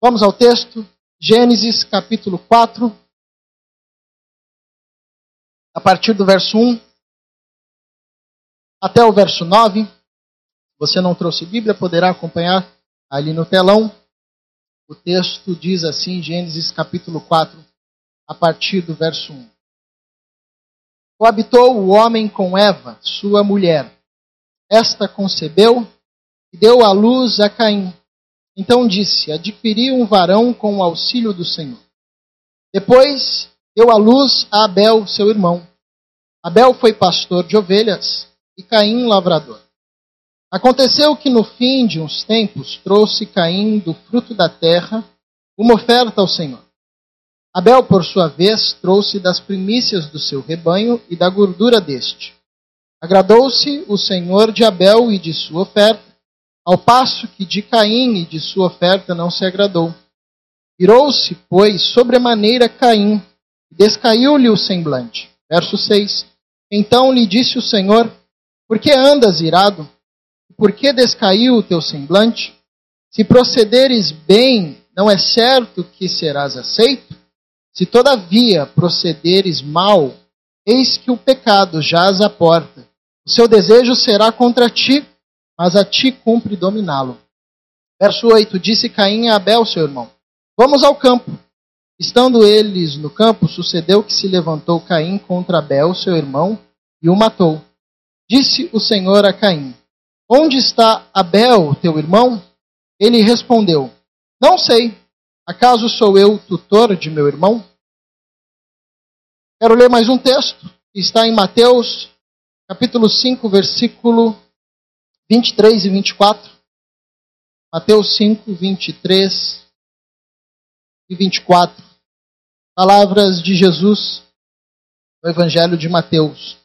Vamos ao texto, Gênesis capítulo 4, a partir do verso 1 até o verso 9. Se você não trouxe Bíblia, poderá acompanhar ali no telão. O texto diz assim, Gênesis capítulo 4, a partir do verso 1. Coabitou o homem com Eva, sua mulher. Esta concebeu e deu à luz a Caim. Então disse: Adquiri um varão com o auxílio do Senhor. Depois deu à luz a Abel, seu irmão. Abel foi pastor de ovelhas e Caim lavrador. Aconteceu que no fim de uns tempos trouxe Caim do fruto da terra uma oferta ao Senhor. Abel, por sua vez, trouxe das primícias do seu rebanho e da gordura deste. Agradou-se o Senhor de Abel e de sua oferta, ao passo que de Caim e de sua oferta não se agradou. Virou-se, pois, sobremaneira Caim, e descaiu-lhe o semblante. Verso 6. Então lhe disse o Senhor: Por que andas irado? Por que descaiu o teu semblante? Se procederes bem, não é certo que serás aceito? Se todavia procederes mal, eis que o pecado jaz à porta. O seu desejo será contra ti, mas a ti cumpre dominá-lo. Verso 8: Disse Caim a Abel, seu irmão: Vamos ao campo. Estando eles no campo, sucedeu que se levantou Caim contra Abel, seu irmão, e o matou. Disse o Senhor a Caim: Onde está Abel, teu irmão? Ele respondeu: Não sei. Acaso sou eu tutor de meu irmão? Quero ler mais um texto, que está em Mateus, capítulo 5, versículo 23 e 24. Mateus 5, 23 e 24. Palavras de Jesus no Evangelho de Mateus.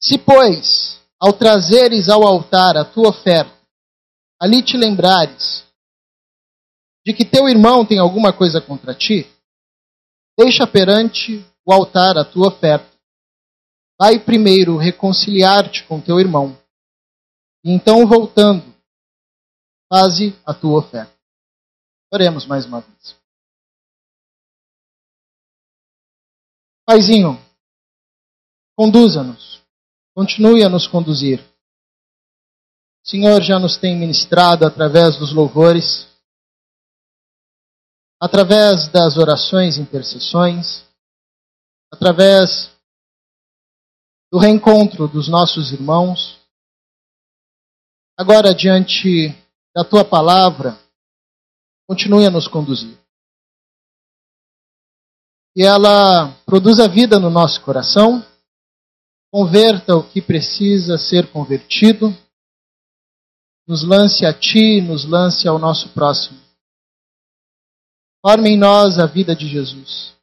Se, pois, ao trazeres ao altar a tua oferta, ali te lembrares de que teu irmão tem alguma coisa contra ti, deixa perante o altar a tua oferta Vai primeiro reconciliar-te com teu irmão. E então, voltando, faze a tua oferta. Oremos mais uma vez. Paizinho, conduza-nos. Continue a nos conduzir. O Senhor já nos tem ministrado através dos louvores, através das orações e intercessões, através do reencontro dos nossos irmãos. Agora, diante da tua palavra, continue a nos conduzir. Que ela produza vida no nosso coração, converta o que precisa ser convertido, nos lance a ti, nos lance ao nosso próximo. Forme em nós a vida de Jesus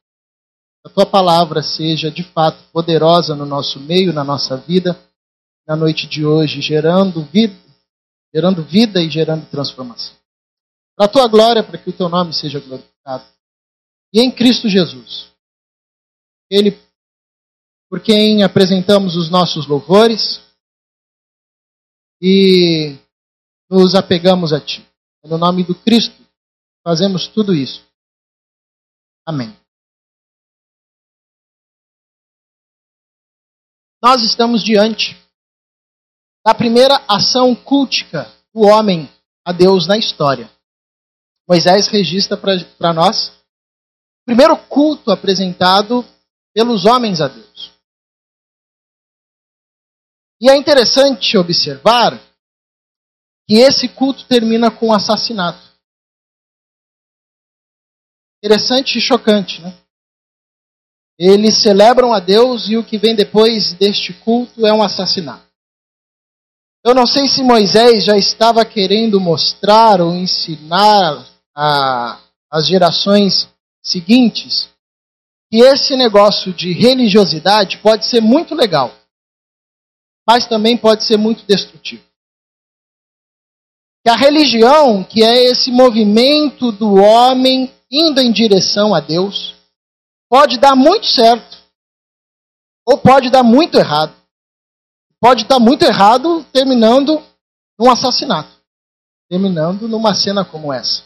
a tua palavra seja de fato poderosa no nosso meio, na nossa vida, na noite de hoje, gerando vida, gerando vida e gerando transformação. Para a tua glória, para que o teu nome seja glorificado. E em Cristo Jesus. Ele por quem apresentamos os nossos louvores e nos apegamos a ti. No nome do Cristo fazemos tudo isso. Amém. Nós estamos diante da primeira ação cultica do homem a Deus na história. Moisés registra para nós o primeiro culto apresentado pelos homens a Deus. E é interessante observar que esse culto termina com um assassinato. Interessante e chocante, né? Eles celebram a Deus e o que vem depois deste culto é um assassinato. Eu não sei se Moisés já estava querendo mostrar ou ensinar às gerações seguintes que esse negócio de religiosidade pode ser muito legal, mas também pode ser muito destrutivo. Que a religião, que é esse movimento do homem indo em direção a Deus, pode dar muito certo, ou pode dar muito errado. Pode estar muito errado, terminando num assassinato. terminando numa cena como essa.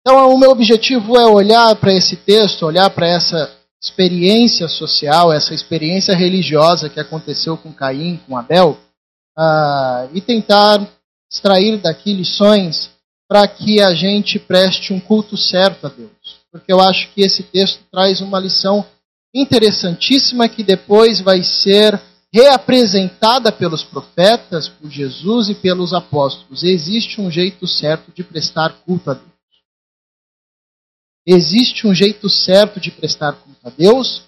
Então, o meu objetivo é olhar para esse texto, olhar para essa experiência social, essa experiência religiosa que aconteceu com Caim, com Abel, uh, e tentar extrair daqui lições para que a gente preste um culto certo a Deus. Porque eu acho que esse texto traz uma lição interessantíssima que depois vai ser reapresentada pelos profetas, por Jesus e pelos apóstolos. Existe um jeito certo de prestar culto a Deus. Existe um jeito certo de prestar culto a Deus,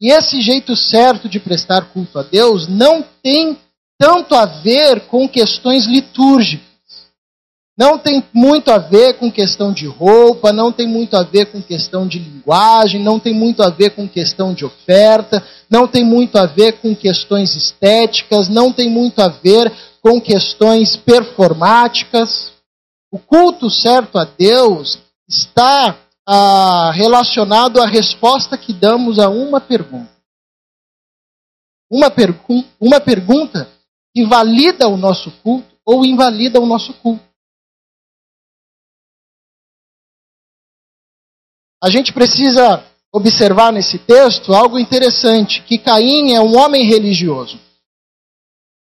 e esse jeito certo de prestar culto a Deus não tem tanto a ver com questões litúrgicas. Não tem muito a ver com questão de roupa, não tem muito a ver com questão de linguagem, não tem muito a ver com questão de oferta, não tem muito a ver com questões estéticas, não tem muito a ver com questões performáticas. O culto certo a Deus está ah, relacionado à resposta que damos a uma pergunta. Uma, pergu uma pergunta que valida o nosso culto ou invalida o nosso culto. A gente precisa observar nesse texto algo interessante, que Caim é um homem religioso.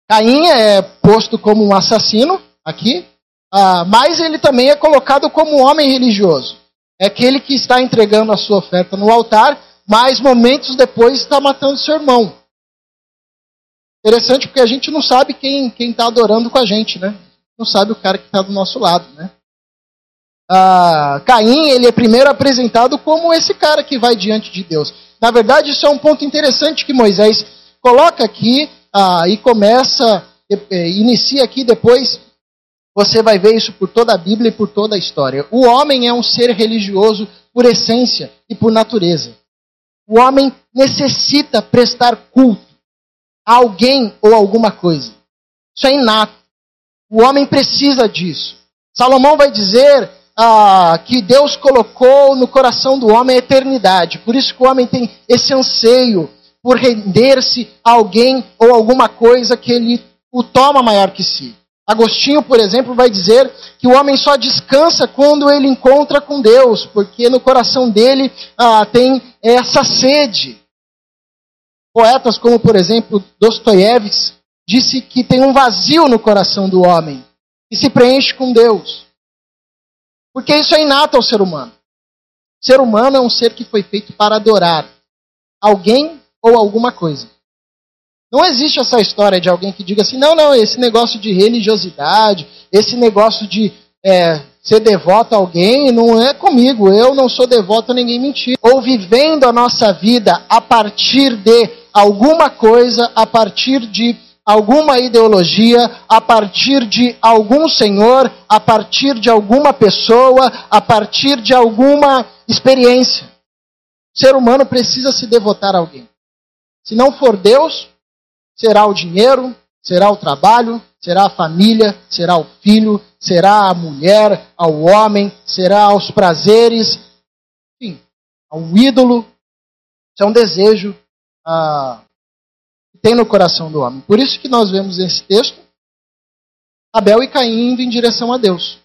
Caim é posto como um assassino aqui, ah, mas ele também é colocado como um homem religioso. É aquele que está entregando a sua oferta no altar, mas momentos depois está matando seu irmão. Interessante porque a gente não sabe quem está adorando com a gente, né? Não sabe o cara que está do nosso lado, né? Ah, Caim, ele é primeiro apresentado como esse cara que vai diante de Deus. Na verdade, isso é um ponto interessante que Moisés coloca aqui ah, e começa, inicia aqui depois você vai ver isso por toda a Bíblia e por toda a história. O homem é um ser religioso por essência e por natureza. O homem necessita prestar culto a alguém ou alguma coisa. Isso é inato. O homem precisa disso. Salomão vai dizer ah, que Deus colocou no coração do homem a eternidade. Por isso que o homem tem esse anseio por render-se a alguém ou alguma coisa que ele o toma maior que si. Agostinho, por exemplo, vai dizer que o homem só descansa quando ele encontra com Deus, porque no coração dele ah, tem essa sede. Poetas como, por exemplo, Dostoiévski disse que tem um vazio no coração do homem e se preenche com Deus. Porque isso é inato ao ser humano. O ser humano é um ser que foi feito para adorar alguém ou alguma coisa. Não existe essa história de alguém que diga assim, não, não, esse negócio de religiosidade, esse negócio de é, ser devoto a alguém não é comigo, eu não sou devoto a ninguém mentir. Ou vivendo a nossa vida a partir de alguma coisa, a partir de alguma ideologia, a partir de algum senhor, a partir de alguma pessoa, a partir de alguma experiência. O ser humano precisa se devotar a alguém. Se não for Deus, será o dinheiro, será o trabalho, será a família, será o filho, será a mulher, ao homem, será aos prazeres, enfim, ao ídolo. Isso é um desejo ah, tem no coração do homem. Por isso que nós vemos nesse texto Abel e Caim indo em direção a Deus,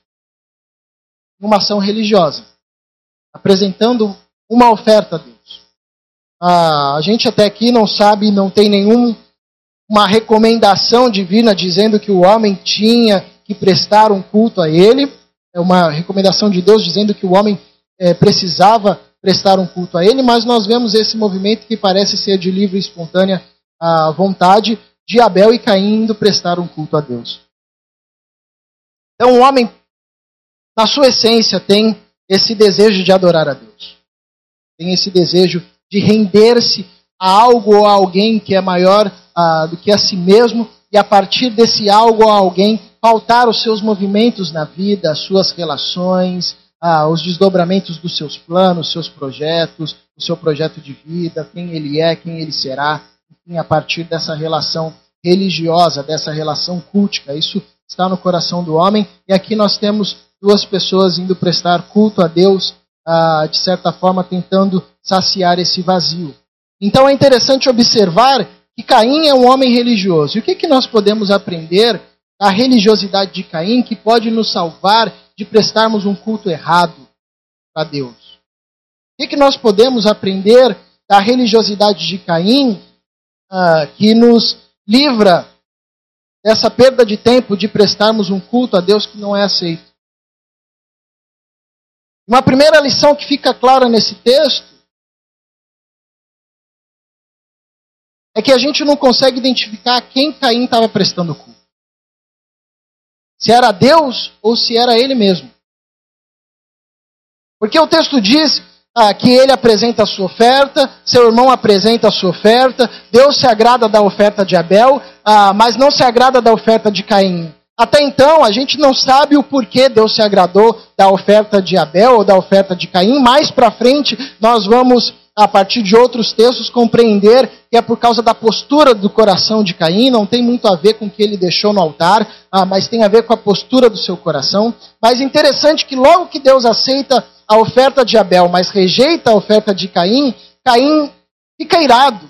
numa ação religiosa, apresentando uma oferta a Deus. A gente até aqui não sabe, não tem nenhum uma recomendação divina dizendo que o homem tinha que prestar um culto a ele, é uma recomendação de Deus dizendo que o homem é, precisava prestar um culto a ele, mas nós vemos esse movimento que parece ser de livre e espontânea a vontade de Abel e Caim indo prestar um culto a Deus. Então o homem, na sua essência, tem esse desejo de adorar a Deus. Tem esse desejo de render-se a algo ou a alguém que é maior ah, do que a si mesmo, e a partir desse algo ou alguém, pautar os seus movimentos na vida, as suas relações, ah, os desdobramentos dos seus planos, seus projetos, o seu projeto de vida, quem ele é, quem ele será, enfim, a partir dessa relação religiosa, dessa relação cultica. Isso está no coração do homem, e aqui nós temos duas pessoas indo prestar culto a Deus, ah, de certa forma tentando saciar esse vazio. Então é interessante observar que Caim é um homem religioso. E o que, que nós podemos aprender da religiosidade de Caim que pode nos salvar de prestarmos um culto errado a Deus? O que, que nós podemos aprender da religiosidade de Caim uh, que nos livra dessa perda de tempo de prestarmos um culto a Deus que não é aceito? Uma primeira lição que fica clara nesse texto é que a gente não consegue identificar a quem Caim estava prestando culto. Se era Deus ou se era ele mesmo. Porque o texto diz ah, que ele apresenta a sua oferta, seu irmão apresenta a sua oferta, Deus se agrada da oferta de Abel, ah, mas não se agrada da oferta de Caim. Até então, a gente não sabe o porquê Deus se agradou da oferta de Abel ou da oferta de Caim. Mais para frente, nós vamos, a partir de outros textos, compreender que é por causa da postura do coração de Caim. Não tem muito a ver com o que ele deixou no altar, ah, mas tem a ver com a postura do seu coração. Mas interessante que logo que Deus aceita a oferta de Abel, mas rejeita a oferta de Caim, Caim fica irado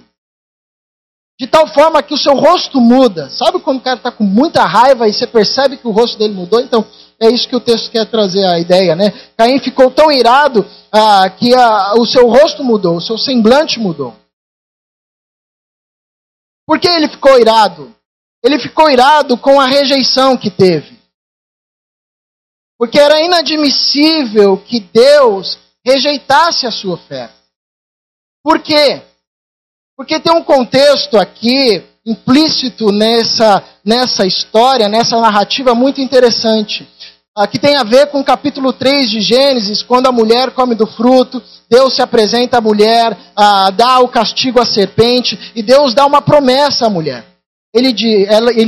de tal forma que o seu rosto muda. Sabe quando o cara está com muita raiva e você percebe que o rosto dele mudou? Então, é isso que o texto quer trazer a ideia, né? Caim ficou tão irado ah, que ah, o seu rosto mudou, o seu semblante mudou. Por que ele ficou irado? Ele ficou irado com a rejeição que teve. Porque era inadmissível que Deus rejeitasse a sua oferta. Por quê? Porque tem um contexto aqui implícito nessa, nessa história, nessa narrativa muito interessante. Uh, que tem a ver com o capítulo 3 de Gênesis, quando a mulher come do fruto, Deus se apresenta à mulher, uh, dá o castigo à serpente, e Deus dá uma promessa à mulher. Ele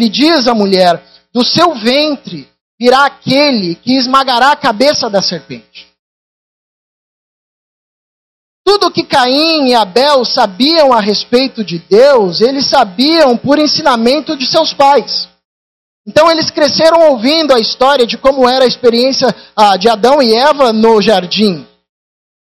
diz à mulher: do seu ventre virá aquele que esmagará a cabeça da serpente. Tudo que Caim e Abel sabiam a respeito de Deus, eles sabiam por ensinamento de seus pais. Então eles cresceram ouvindo a história de como era a experiência ah, de Adão e Eva no jardim.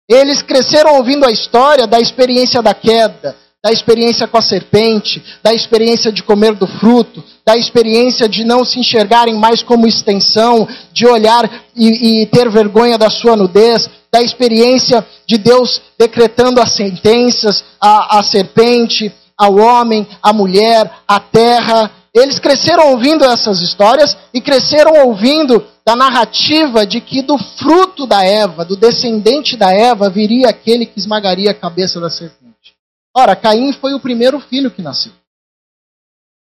Eles cresceram ouvindo a história da experiência da queda, da experiência com a serpente, da experiência de comer do fruto, da experiência de não se enxergarem mais como extensão, de olhar e, e ter vergonha da sua nudez, da experiência de Deus decretando as sentenças à, à serpente, ao homem, à mulher, à terra. Eles cresceram ouvindo essas histórias e cresceram ouvindo da narrativa de que do fruto da Eva, do descendente da Eva, viria aquele que esmagaria a cabeça da serpente. Ora, Caim foi o primeiro filho que nasceu.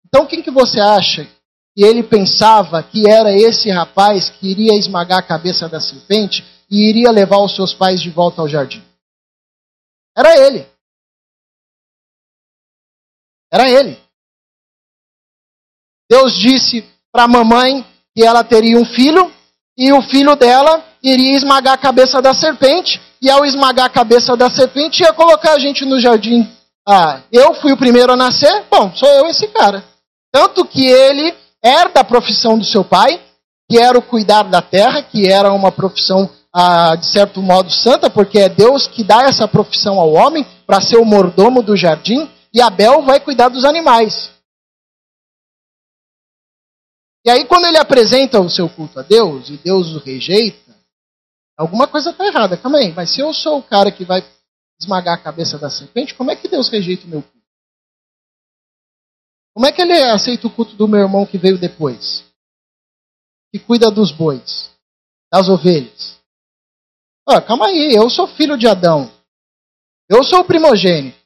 Então quem que você acha que ele pensava que era esse rapaz que iria esmagar a cabeça da serpente e iria levar os seus pais de volta ao jardim? Era ele. Era ele. Deus disse para a mamãe que ela teria um filho e o filho dela iria esmagar a cabeça da serpente. E ao esmagar a cabeça da serpente, ia colocar a gente no jardim ah, eu fui o primeiro a nascer, bom, sou eu esse cara. Tanto que ele era da profissão do seu pai, que era o cuidar da terra, que era uma profissão, ah, de certo modo, santa, porque é Deus que dá essa profissão ao homem para ser o mordomo do jardim, e Abel vai cuidar dos animais. E aí, quando ele apresenta o seu culto a Deus, e Deus o rejeita, alguma coisa está errada. Calma aí, mas se eu sou o cara que vai esmagar a cabeça da serpente, como é que Deus rejeita o meu culto? Como é que ele aceita o culto do meu irmão que veio depois? Que cuida dos bois, das ovelhas. Ah, calma aí, eu sou filho de Adão. Eu sou o primogênito.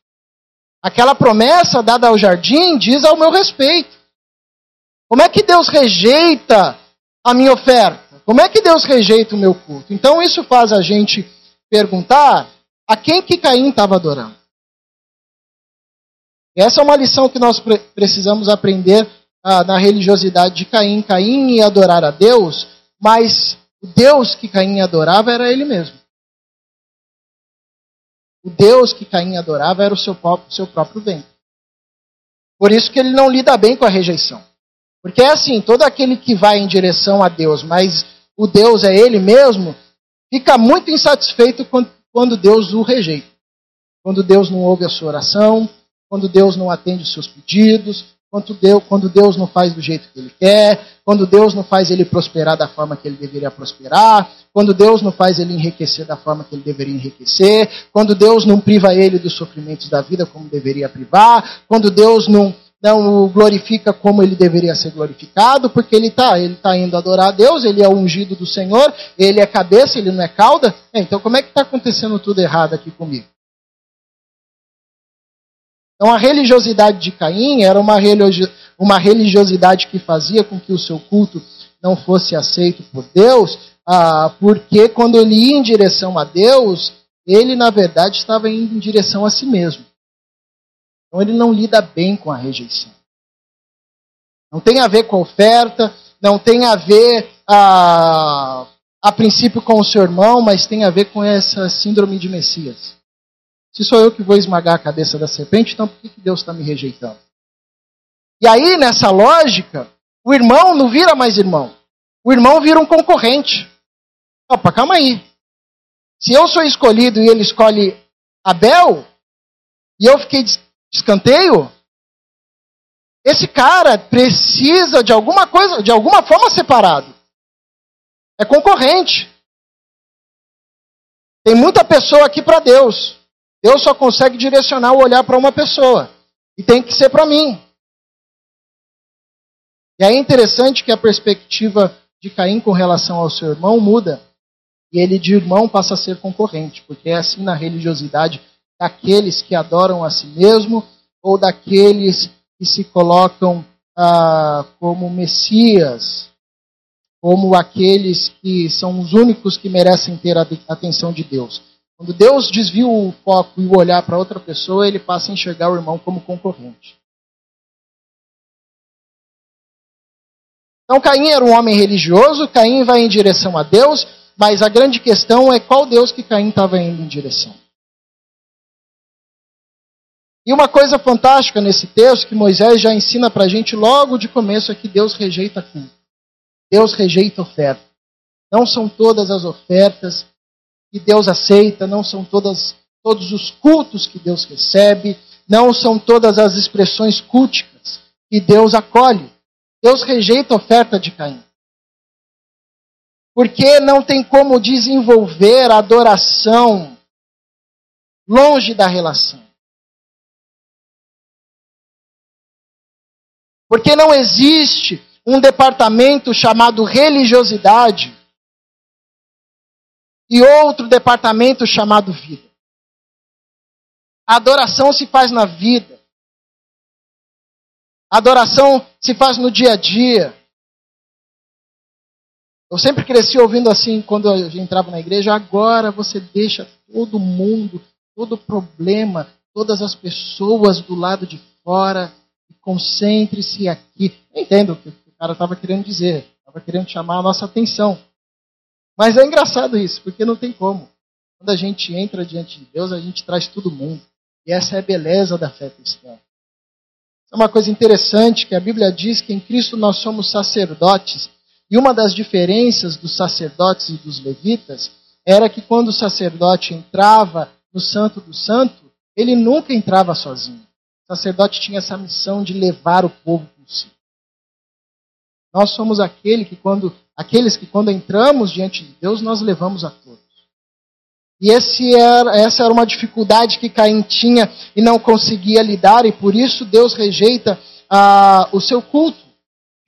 Aquela promessa dada ao jardim diz ao meu respeito. Como é que Deus rejeita a minha oferta? Como é que Deus rejeita o meu culto? Então isso faz a gente perguntar a quem que Caim estava adorando? Essa é uma lição que nós pre precisamos aprender ah, na religiosidade de Caim. Caim ia adorar a Deus, mas o Deus que Caim adorava era ele mesmo. O Deus que Caim adorava era o seu próprio, seu próprio bem. Por isso que ele não lida bem com a rejeição. Porque é assim, todo aquele que vai em direção a Deus, mas o Deus é ele mesmo, fica muito insatisfeito quando Deus o rejeita. Quando Deus não ouve a sua oração, quando Deus não atende os seus pedidos, quando Deus, quando Deus não faz do jeito que ele quer, quando Deus não faz ele prosperar da forma que ele deveria prosperar, quando Deus não faz ele enriquecer da forma que ele deveria enriquecer, quando Deus não priva ele dos sofrimentos da vida como deveria privar, quando Deus não, não o glorifica como ele deveria ser glorificado, porque ele está ele tá indo adorar a Deus, ele é ungido do Senhor, ele é cabeça, ele não é cauda. Então como é que está acontecendo tudo errado aqui comigo? Então a religiosidade de Caim era uma, uma religiosidade que fazia com que o seu culto não fosse aceito por Deus, ah, porque quando ele ia em direção a Deus, ele na verdade estava indo em direção a si mesmo. Então ele não lida bem com a rejeição. Não tem a ver com a oferta, não tem a ver a, a princípio com o seu irmão, mas tem a ver com essa síndrome de Messias. Se sou eu que vou esmagar a cabeça da serpente, então por que Deus está me rejeitando? E aí, nessa lógica, o irmão não vira mais irmão. O irmão vira um concorrente. Opa, calma aí. Se eu sou escolhido e ele escolhe Abel, e eu fiquei escanteio, esse cara precisa de alguma coisa, de alguma forma separado. É concorrente. Tem muita pessoa aqui para Deus. Deus só consegue direcionar o olhar para uma pessoa. E tem que ser para mim. E é interessante que a perspectiva de Caim com relação ao seu irmão muda. E ele de irmão passa a ser concorrente, porque é assim na religiosidade daqueles que adoram a si mesmo ou daqueles que se colocam ah, como Messias, como aqueles que são os únicos que merecem ter a atenção de Deus. Quando Deus desvia o foco e o olhar para outra pessoa, ele passa a enxergar o irmão como concorrente. Então Caim era um homem religioso, Caim vai em direção a Deus, mas a grande questão é qual Deus que Caim estava indo em direção. E uma coisa fantástica nesse texto que Moisés já ensina para a gente logo de começo é que Deus rejeita culto. Deus rejeita oferta. Não são todas as ofertas que Deus aceita, não são todas, todos os cultos que Deus recebe, não são todas as expressões culticas que Deus acolhe. Deus rejeita a oferta de Caim. Porque não tem como desenvolver a adoração longe da relação. Porque não existe um departamento chamado religiosidade e outro departamento chamado vida. A adoração se faz na vida. A adoração se faz no dia a dia. Eu sempre cresci ouvindo assim quando eu entrava na igreja. Agora você deixa todo mundo, todo problema, todas as pessoas do lado de fora concentre-se aqui. Eu entendo o que o cara estava querendo dizer. Estava querendo chamar a nossa atenção. Mas é engraçado isso, porque não tem como. Quando a gente entra diante de Deus, a gente traz todo mundo. E essa é a beleza da fé cristã. É uma coisa interessante que a Bíblia diz que em Cristo nós somos sacerdotes. E uma das diferenças dos sacerdotes e dos levitas era que quando o sacerdote entrava no Santo do Santo, ele nunca entrava sozinho. O sacerdote tinha essa missão de levar o povo consigo. Nós somos aquele que quando aqueles que quando entramos diante de Deus, nós levamos a todos. E era, essa era uma dificuldade que Caim tinha e não conseguia lidar, e por isso Deus rejeita ah, o seu culto,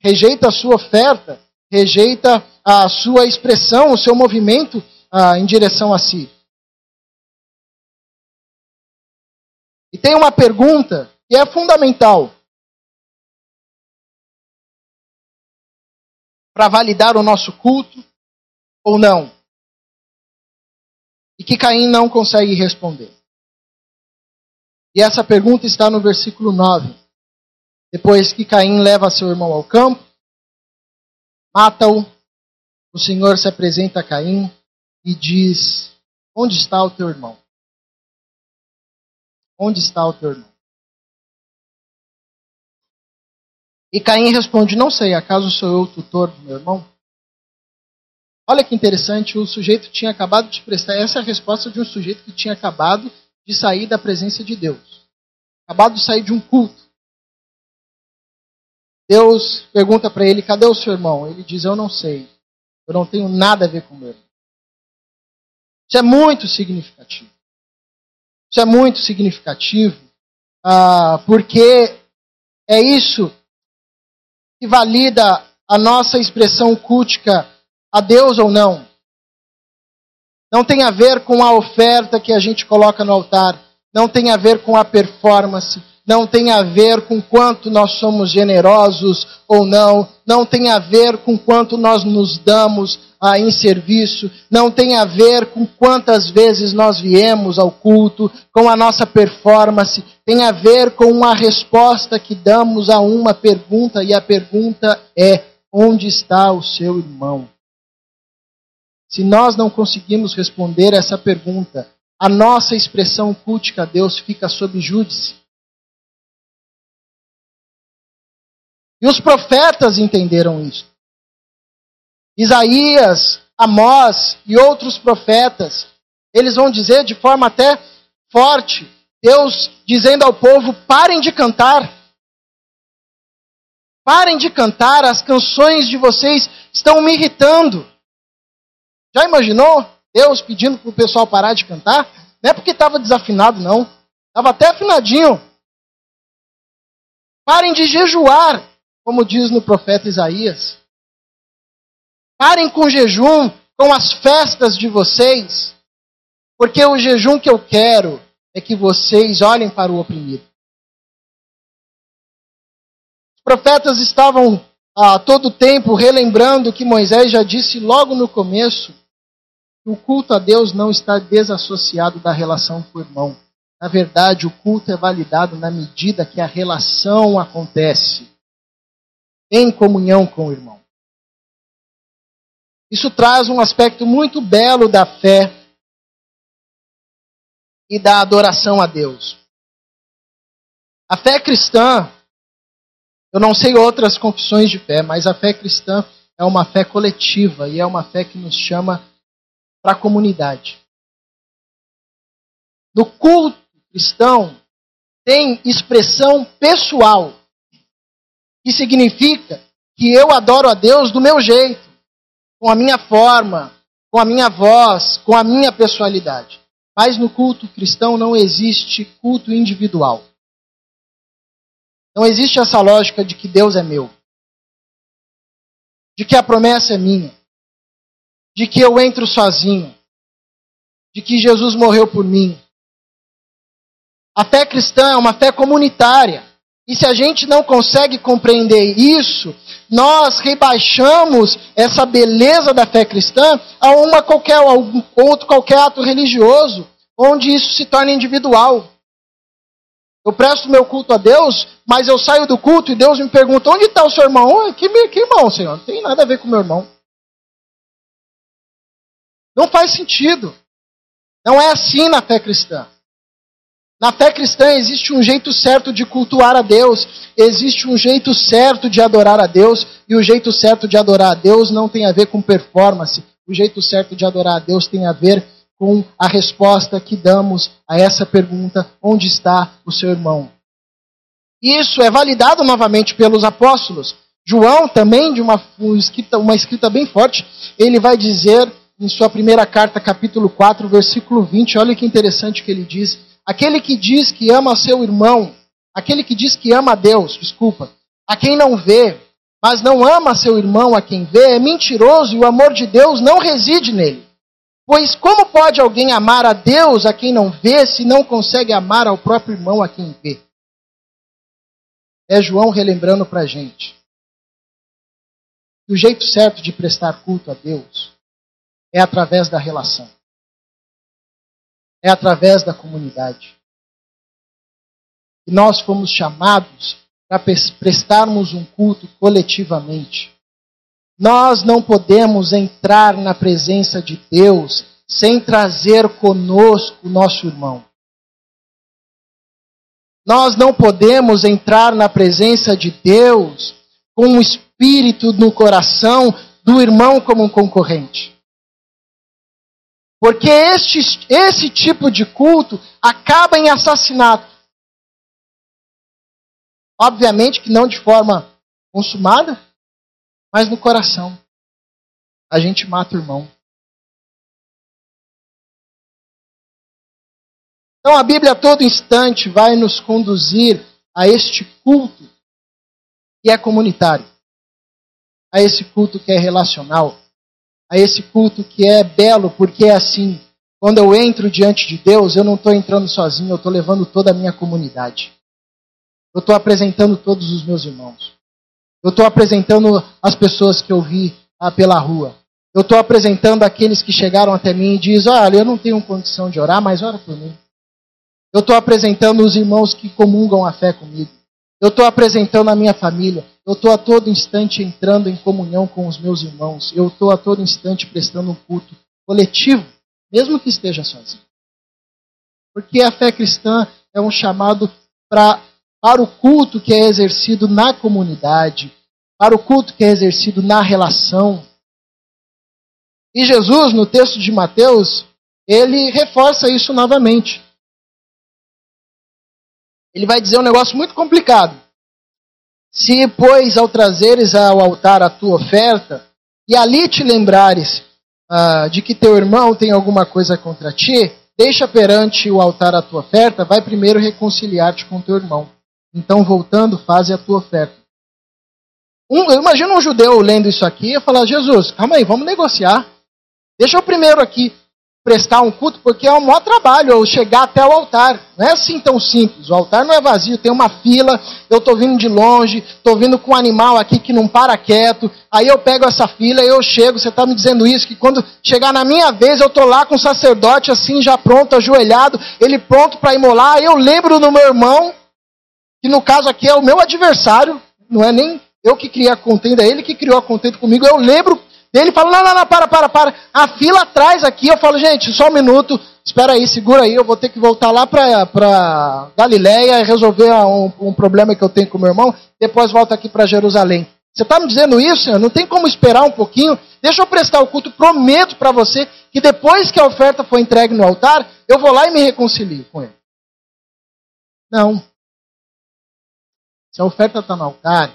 rejeita a sua oferta, rejeita a sua expressão, o seu movimento ah, em direção a si. E tem uma pergunta é fundamental. para validar o nosso culto ou não? E que Caim não consegue responder. E essa pergunta está no versículo 9. Depois que Caim leva seu irmão ao campo, mata-o, o Senhor se apresenta a Caim e diz: Onde está o teu irmão? Onde está o teu irmão? E Caim responde: Não sei, acaso sou eu o tutor do meu irmão? Olha que interessante, o sujeito tinha acabado de prestar. Essa é a resposta de um sujeito que tinha acabado de sair da presença de Deus. Acabado de sair de um culto. Deus pergunta para ele: cadê o seu irmão? Ele diz: eu não sei. Eu não tenho nada a ver com ele. Isso é muito significativo. Isso é muito significativo, ah, porque é isso valida a nossa expressão cultica a Deus ou não. Não tem a ver com a oferta que a gente coloca no altar. Não tem a ver com a performance não tem a ver com quanto nós somos generosos ou não, não tem a ver com quanto nós nos damos ah, em serviço, não tem a ver com quantas vezes nós viemos ao culto, com a nossa performance, tem a ver com a resposta que damos a uma pergunta, e a pergunta é: onde está o seu irmão? Se nós não conseguimos responder essa pergunta, a nossa expressão cultica a Deus fica sob júdice. E os profetas entenderam isso. Isaías, Amós e outros profetas, eles vão dizer de forma até forte, Deus dizendo ao povo: parem de cantar. Parem de cantar, as canções de vocês estão me irritando. Já imaginou Deus pedindo para o pessoal parar de cantar? Não é porque estava desafinado, não. Estava até afinadinho. Parem de jejuar como diz no profeta Isaías. Parem com o jejum, com as festas de vocês, porque o jejum que eu quero é que vocês olhem para o oprimido. Os profetas estavam a todo tempo relembrando que Moisés já disse logo no começo que o culto a Deus não está desassociado da relação com o irmão. Na verdade, o culto é validado na medida que a relação acontece em comunhão com o irmão. Isso traz um aspecto muito belo da fé e da adoração a Deus. A fé cristã, eu não sei outras confissões de fé, mas a fé cristã é uma fé coletiva e é uma fé que nos chama para a comunidade. No culto cristão tem expressão pessoal que significa que eu adoro a Deus do meu jeito, com a minha forma, com a minha voz, com a minha personalidade. Mas no culto cristão não existe culto individual. Não existe essa lógica de que Deus é meu, de que a promessa é minha, de que eu entro sozinho, de que Jesus morreu por mim. A fé cristã é uma fé comunitária. E se a gente não consegue compreender isso, nós rebaixamos essa beleza da fé cristã a uma qualquer a um outro qualquer ato religioso, onde isso se torna individual. Eu presto meu culto a Deus, mas eu saio do culto e Deus me pergunta: onde está o seu irmão? Que, que irmão, Senhor? Não tem nada a ver com meu irmão. Não faz sentido. Não é assim na fé cristã. Na fé cristã existe um jeito certo de cultuar a Deus, existe um jeito certo de adorar a Deus, e o jeito certo de adorar a Deus não tem a ver com performance. O jeito certo de adorar a Deus tem a ver com a resposta que damos a essa pergunta: onde está o seu irmão? Isso é validado novamente pelos apóstolos. João, também, de uma escrita, uma escrita bem forte, ele vai dizer em sua primeira carta, capítulo 4, versículo 20, olha que interessante que ele diz Aquele que diz que ama seu irmão, aquele que diz que ama a Deus, desculpa, a quem não vê, mas não ama seu irmão a quem vê, é mentiroso e o amor de Deus não reside nele. Pois como pode alguém amar a Deus a quem não vê, se não consegue amar ao próprio irmão a quem vê? É João relembrando para a gente. que O jeito certo de prestar culto a Deus é através da relação é através da comunidade. E nós fomos chamados para prestarmos um culto coletivamente. Nós não podemos entrar na presença de Deus sem trazer conosco o nosso irmão. Nós não podemos entrar na presença de Deus com o espírito no coração do irmão como um concorrente. Porque este, esse tipo de culto acaba em assassinato. Obviamente que não de forma consumada, mas no coração. A gente mata o irmão. Então a Bíblia a todo instante vai nos conduzir a este culto que é comunitário, a esse culto que é relacional, a esse culto que é belo, porque é assim. Quando eu entro diante de Deus, eu não estou entrando sozinho, eu estou levando toda a minha comunidade. Eu estou apresentando todos os meus irmãos. Eu estou apresentando as pessoas que eu vi ah, pela rua. Eu estou apresentando aqueles que chegaram até mim e dizem: Olha, eu não tenho condição de orar, mas ora por mim. Eu estou apresentando os irmãos que comungam a fé comigo. Eu estou apresentando a minha família. Eu estou a todo instante entrando em comunhão com os meus irmãos. Eu estou a todo instante prestando um culto coletivo, mesmo que esteja sozinho. Porque a fé cristã é um chamado pra, para o culto que é exercido na comunidade, para o culto que é exercido na relação. E Jesus, no texto de Mateus, ele reforça isso novamente ele vai dizer um negócio muito complicado. Se, pois, ao trazeres ao altar a tua oferta, e ali te lembrares ah, de que teu irmão tem alguma coisa contra ti, deixa perante o altar a tua oferta, vai primeiro reconciliar-te com teu irmão. Então, voltando, faze a tua oferta. Um, eu imagino um judeu lendo isso aqui e falar: Jesus, calma aí, vamos negociar. Deixa eu primeiro aqui prestar um culto, porque é um maior trabalho eu chegar até o altar. Não é assim tão simples. O altar não é vazio, tem uma fila, eu estou vindo de longe, estou vindo com um animal aqui que não para quieto. Aí eu pego essa fila eu chego. Você está me dizendo isso, que quando chegar na minha vez, eu estou lá com o sacerdote assim, já pronto, ajoelhado, ele pronto para imolar. Eu lembro do meu irmão, que no caso aqui é o meu adversário, não é nem eu que criei a contenda, é ele que criou a contenda comigo. Eu lembro ele fala, não, não, não, para, para, para. A fila atrás aqui, eu falo, gente, só um minuto, espera aí, segura aí, eu vou ter que voltar lá para Galiléia e resolver um, um, problema que eu tenho com meu irmão, depois volto aqui para Jerusalém. Você está me dizendo isso, Senhor? Não tem como esperar um pouquinho? Deixa eu prestar o culto, prometo para você que depois que a oferta for entregue no altar, eu vou lá e me reconcilio com ele. Não. Se a oferta está no altar,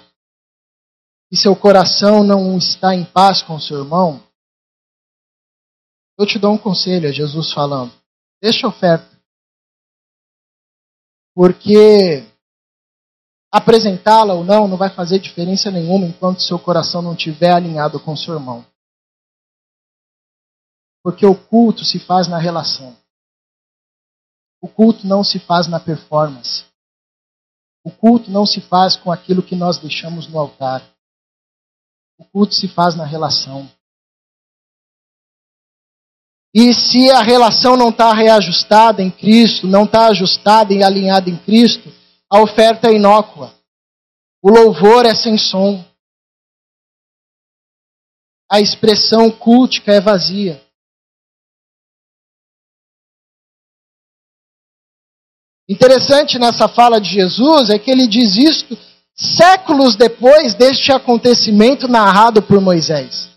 e seu coração não está em paz com seu irmão, eu te dou um conselho, é Jesus falando. Deixa a oferta. Porque apresentá-la ou não não vai fazer diferença nenhuma enquanto seu coração não estiver alinhado com seu irmão. Porque o culto se faz na relação. O culto não se faz na performance. O culto não se faz com aquilo que nós deixamos no altar. O culto se faz na relação. E se a relação não está reajustada em Cristo, não está ajustada e alinhada em Cristo, a oferta é inócua. O louvor é sem som. A expressão cultica é vazia. Interessante nessa fala de Jesus é que ele diz isto séculos depois deste acontecimento narrado por Moisés.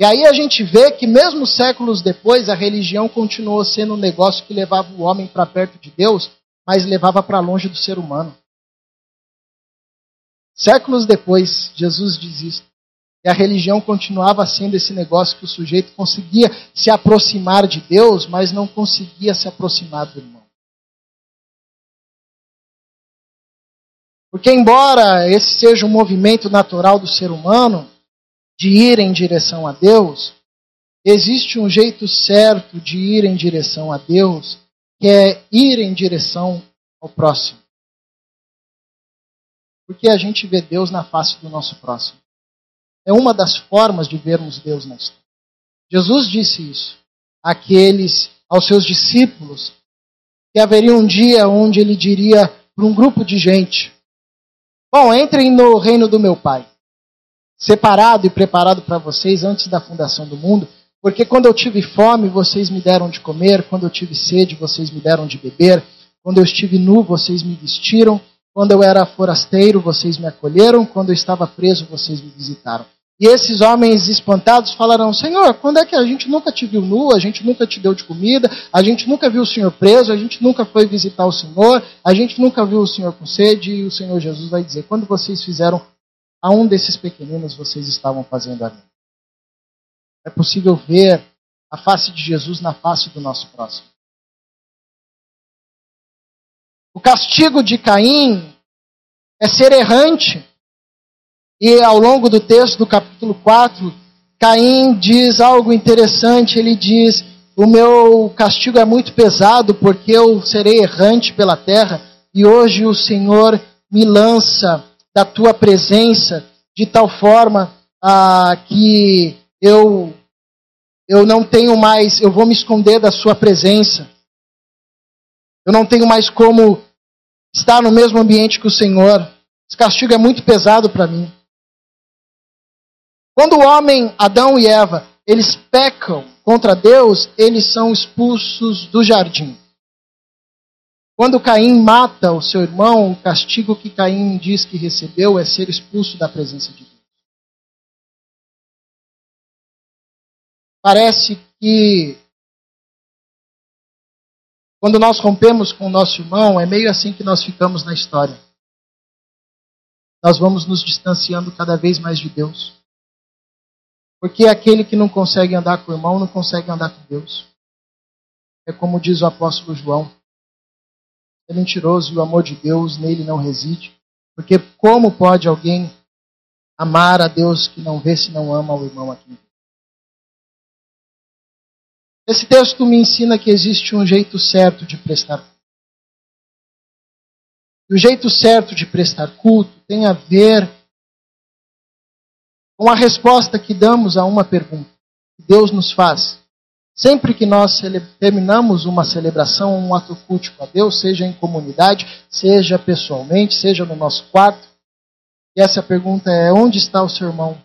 E aí a gente vê que mesmo séculos depois a religião continuou sendo um negócio que levava o homem para perto de Deus, mas levava para longe do ser humano. Séculos depois, Jesus diz isso. E a religião continuava sendo esse negócio que o sujeito conseguia se aproximar de Deus, mas não conseguia se aproximar do irmão. Porque, embora esse seja um movimento natural do ser humano, de ir em direção a Deus, existe um jeito certo de ir em direção a Deus, que é ir em direção ao próximo. Porque a gente vê Deus na face do nosso próximo. É uma das formas de vermos Deus na história. Jesus disse isso àqueles, aos seus discípulos, que haveria um dia onde ele diria para um grupo de gente: Bom, entrem no reino do meu Pai, separado e preparado para vocês antes da fundação do mundo, porque quando eu tive fome, vocês me deram de comer, quando eu tive sede, vocês me deram de beber, quando eu estive nu, vocês me vestiram, quando eu era forasteiro, vocês me acolheram, quando eu estava preso, vocês me visitaram. E esses homens espantados falarão: Senhor, quando é que a gente nunca te viu nu, a gente nunca te deu de comida, a gente nunca viu o Senhor preso, a gente nunca foi visitar o Senhor, a gente nunca viu o Senhor com sede? E o Senhor Jesus vai dizer: Quando vocês fizeram a um desses pequeninos vocês estavam fazendo ali. É possível ver a face de Jesus na face do nosso próximo. O castigo de Caim é ser errante. E ao longo do texto do capítulo 4, Caim diz algo interessante. Ele diz: O meu castigo é muito pesado porque eu serei errante pela terra e hoje o Senhor me lança da tua presença de tal forma ah, que eu eu não tenho mais, eu vou me esconder da sua presença. Eu não tenho mais como estar no mesmo ambiente que o Senhor. Esse castigo é muito pesado para mim. Quando o homem, Adão e Eva, eles pecam contra Deus, eles são expulsos do jardim. Quando Caim mata o seu irmão, o castigo que Caim diz que recebeu é ser expulso da presença de Deus. Parece que quando nós rompemos com o nosso irmão, é meio assim que nós ficamos na história. Nós vamos nos distanciando cada vez mais de Deus. Porque aquele que não consegue andar com o irmão não consegue andar com Deus. É como diz o apóstolo João. É mentiroso e o amor de Deus nele não reside. Porque como pode alguém amar a Deus que não vê se não ama o irmão aqui? Esse texto me ensina que existe um jeito certo de prestar culto. E o jeito certo de prestar culto tem a ver com a resposta que damos a uma pergunta que Deus nos faz. Sempre que nós terminamos uma celebração, um ato cultico a Deus, seja em comunidade, seja pessoalmente, seja no nosso quarto, e essa pergunta é: onde está o seu irmão?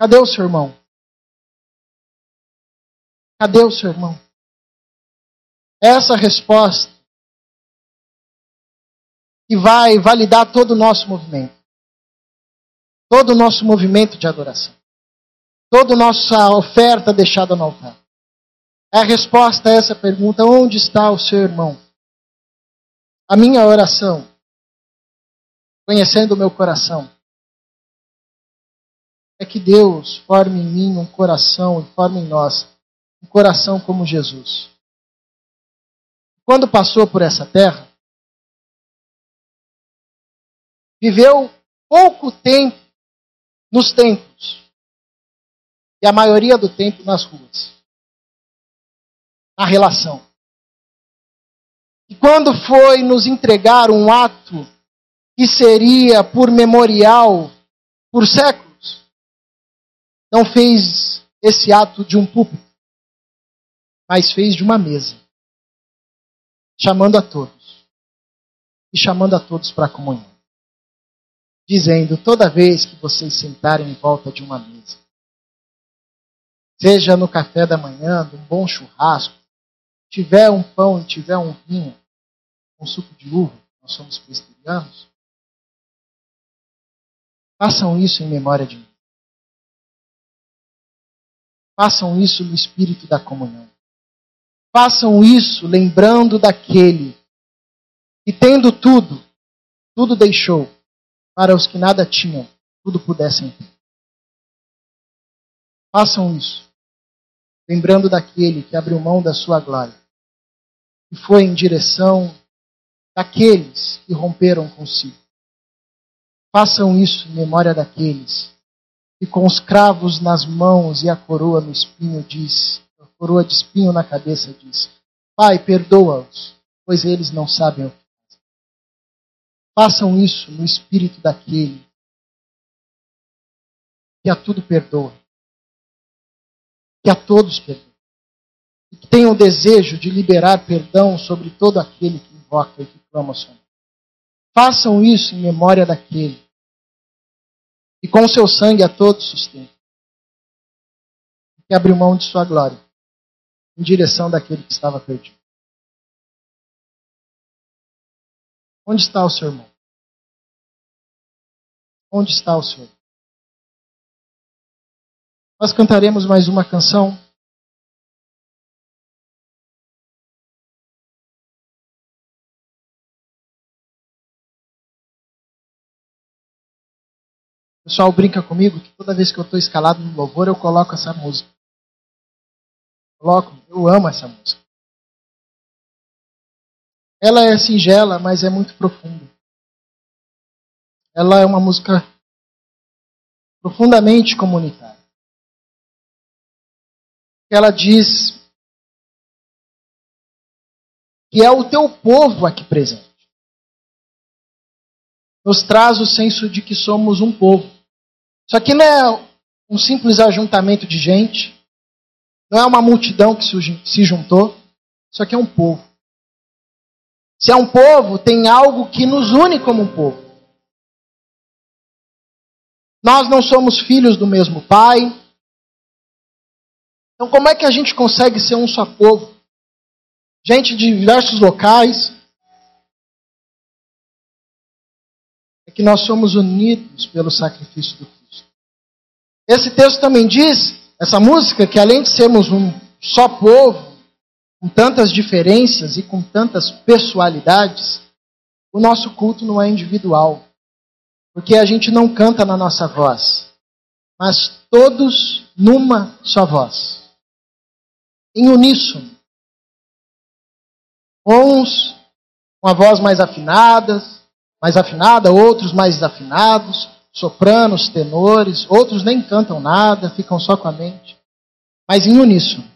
Cadê o seu irmão? Cadê o seu irmão? Essa resposta que vai validar todo o nosso movimento. Todo o nosso movimento de adoração. Toda a nossa oferta deixada no altar. É a resposta a essa pergunta: onde está o seu irmão? A minha oração, conhecendo o meu coração, é que Deus forme em mim um coração e forme em nós um coração como Jesus. Quando passou por essa terra, viveu pouco tempo nos templos e a maioria do tempo nas ruas. Na relação. E quando foi nos entregar um ato que seria por memorial por séculos, não fez esse ato de um púlpito mas fez de uma mesa, chamando a todos, e chamando a todos para a comunhão, dizendo: toda vez que vocês sentarem em volta de uma mesa, seja no café da manhã, num bom churrasco, tiver um pão e tiver um vinho, um suco de uva, nós somos presbiterianos, façam isso em memória de mim. Façam isso no espírito da comunhão. Façam isso lembrando daquele que, tendo tudo, tudo deixou, para os que nada tinham, tudo pudessem ter. Façam isso, lembrando daquele que abriu mão da sua glória e foi em direção daqueles que romperam consigo. Façam isso em memória daqueles que, com os cravos nas mãos e a coroa no espinho, diz: coroa de espinho na cabeça, diz: Pai, perdoa-os, pois eles não sabem o que. Façam isso no espírito daquele que a tudo perdoa, que a todos perdoa, e que tem o desejo de liberar perdão sobre todo aquele que invoca e que clama seu nome. Façam isso em memória daquele e com seu sangue a todos sustenta, que abriu mão de sua glória em direção daquele que estava perdido. Onde está o seu irmão? Onde está o Senhor? Nós cantaremos mais uma canção. pessoal brinca comigo que toda vez que eu estou escalado no louvor, eu coloco essa música. Coloco, eu amo essa música. Ela é singela, mas é muito profunda. Ela é uma música profundamente comunitária. Ela diz que é o teu povo aqui presente. Nos traz o senso de que somos um povo. Isso aqui não é um simples ajuntamento de gente, não é uma multidão que se juntou, isso aqui é um povo. Se é um povo, tem algo que nos une como um povo. Nós não somos filhos do mesmo pai. Então, como é que a gente consegue ser um só povo? Gente de diversos locais. É que nós somos unidos pelo sacrifício do Cristo. Esse texto também diz, essa música, que além de sermos um só povo, com tantas diferenças e com tantas pessoalidades, o nosso culto não é individual. Porque a gente não canta na nossa voz, mas todos numa só voz. Em uníssono. Uns com a voz mais afinada, mais afinada, outros mais desafinados, sopranos, tenores, outros nem cantam nada, ficam só com a mente. Mas em uníssono.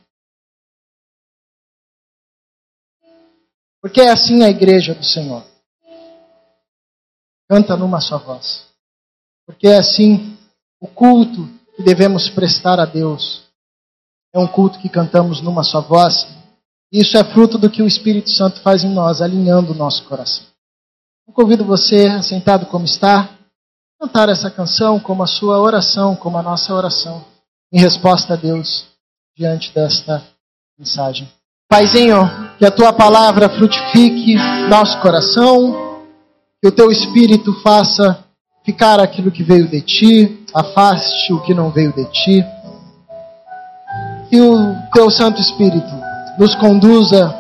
Porque é assim a igreja do Senhor. Canta numa só voz. Porque é assim o culto que devemos prestar a Deus. É um culto que cantamos numa só voz. Isso é fruto do que o Espírito Santo faz em nós, alinhando o nosso coração. Eu convido você, sentado como está, a cantar essa canção como a sua oração, como a nossa oração, em resposta a Deus diante desta mensagem. Paizinho, que a tua palavra frutifique nosso coração, que o teu espírito faça ficar aquilo que veio de ti, afaste o que não veio de ti. Que o teu Santo Espírito nos conduza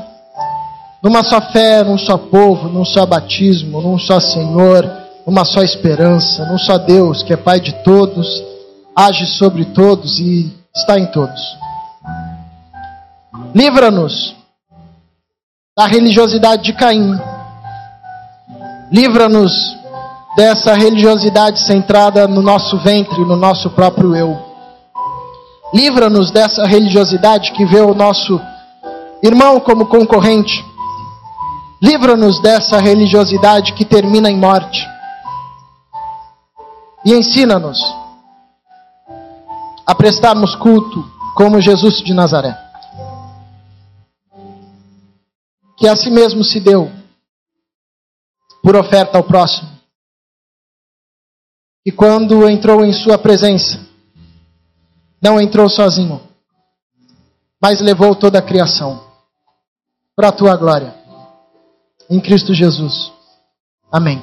numa só fé, num só povo, num só batismo, num só Senhor, numa só esperança, num só Deus que é Pai de todos, age sobre todos e está em todos. Livra-nos da religiosidade de Caim. Livra-nos dessa religiosidade centrada no nosso ventre, no nosso próprio eu. Livra-nos dessa religiosidade que vê o nosso irmão como concorrente. Livra-nos dessa religiosidade que termina em morte. E ensina-nos a prestarmos culto como Jesus de Nazaré. Que a si mesmo se deu por oferta ao próximo. E quando entrou em sua presença, não entrou sozinho, mas levou toda a criação para a tua glória. Em Cristo Jesus. Amém.